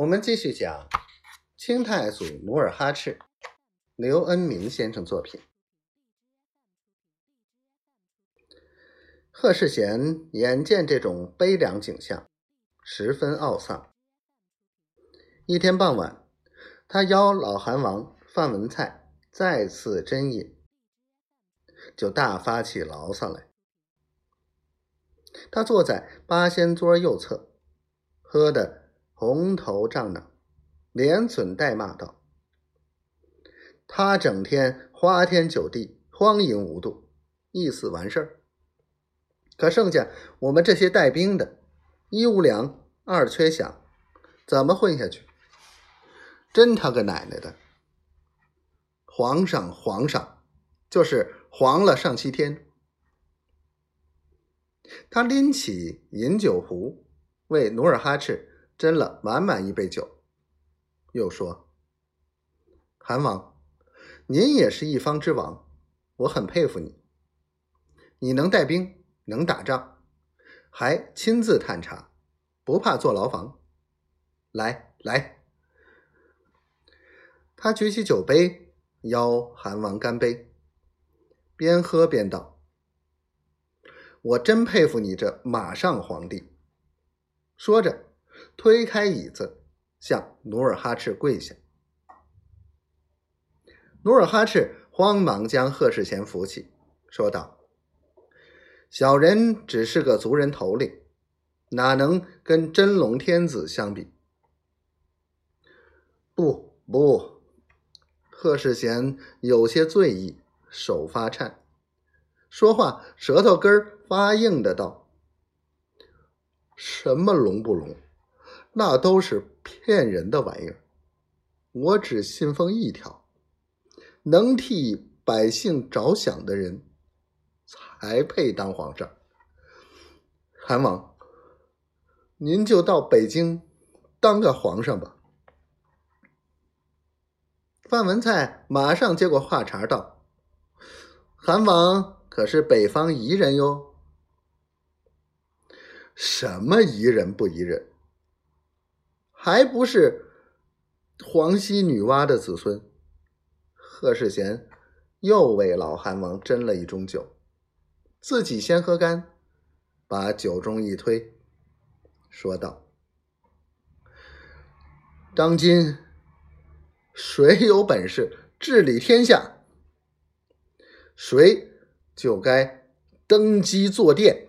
我们继续讲清太祖努尔哈赤，刘恩明先生作品。贺世贤眼见这种悲凉景象，十分懊丧。一天傍晚，他邀老韩王范文蔡再次斟饮，就大发起牢骚来。他坐在八仙桌右侧，喝的。红头胀脑，连损带骂道：“他整天花天酒地，荒淫无度，一死完事儿。可剩下我们这些带兵的，一无粮，二缺饷，怎么混下去？真他个奶奶的！皇上，皇上，就是黄了上七天。”他拎起饮酒壶，为努尔哈赤。斟了满满一杯酒，又说：“韩王，您也是一方之王，我很佩服你。你能带兵，能打仗，还亲自探查，不怕坐牢房。来来。”他举起酒杯，邀韩王干杯，边喝边道：“我真佩服你这马上皇帝。”说着。推开椅子，向努尔哈赤跪下。努尔哈赤慌忙将贺世贤扶起，说道：“小人只是个族人头领，哪能跟真龙天子相比？”不不，贺世贤有些醉意，手发颤，说话舌头根发硬的道：“什么龙不龙？”那都是骗人的玩意儿，我只信奉一条：能替百姓着想的人，才配当皇上。韩王，您就到北京当个皇上吧。范文蔡马上接过话茬道：“韩王可是北方夷人哟？什么宜人不宜人？”还不是黄溪女娲的子孙。贺世贤又为老韩王斟了一盅酒，自己先喝干，把酒盅一推，说道：“当今谁有本事治理天下，谁就该登基坐殿。”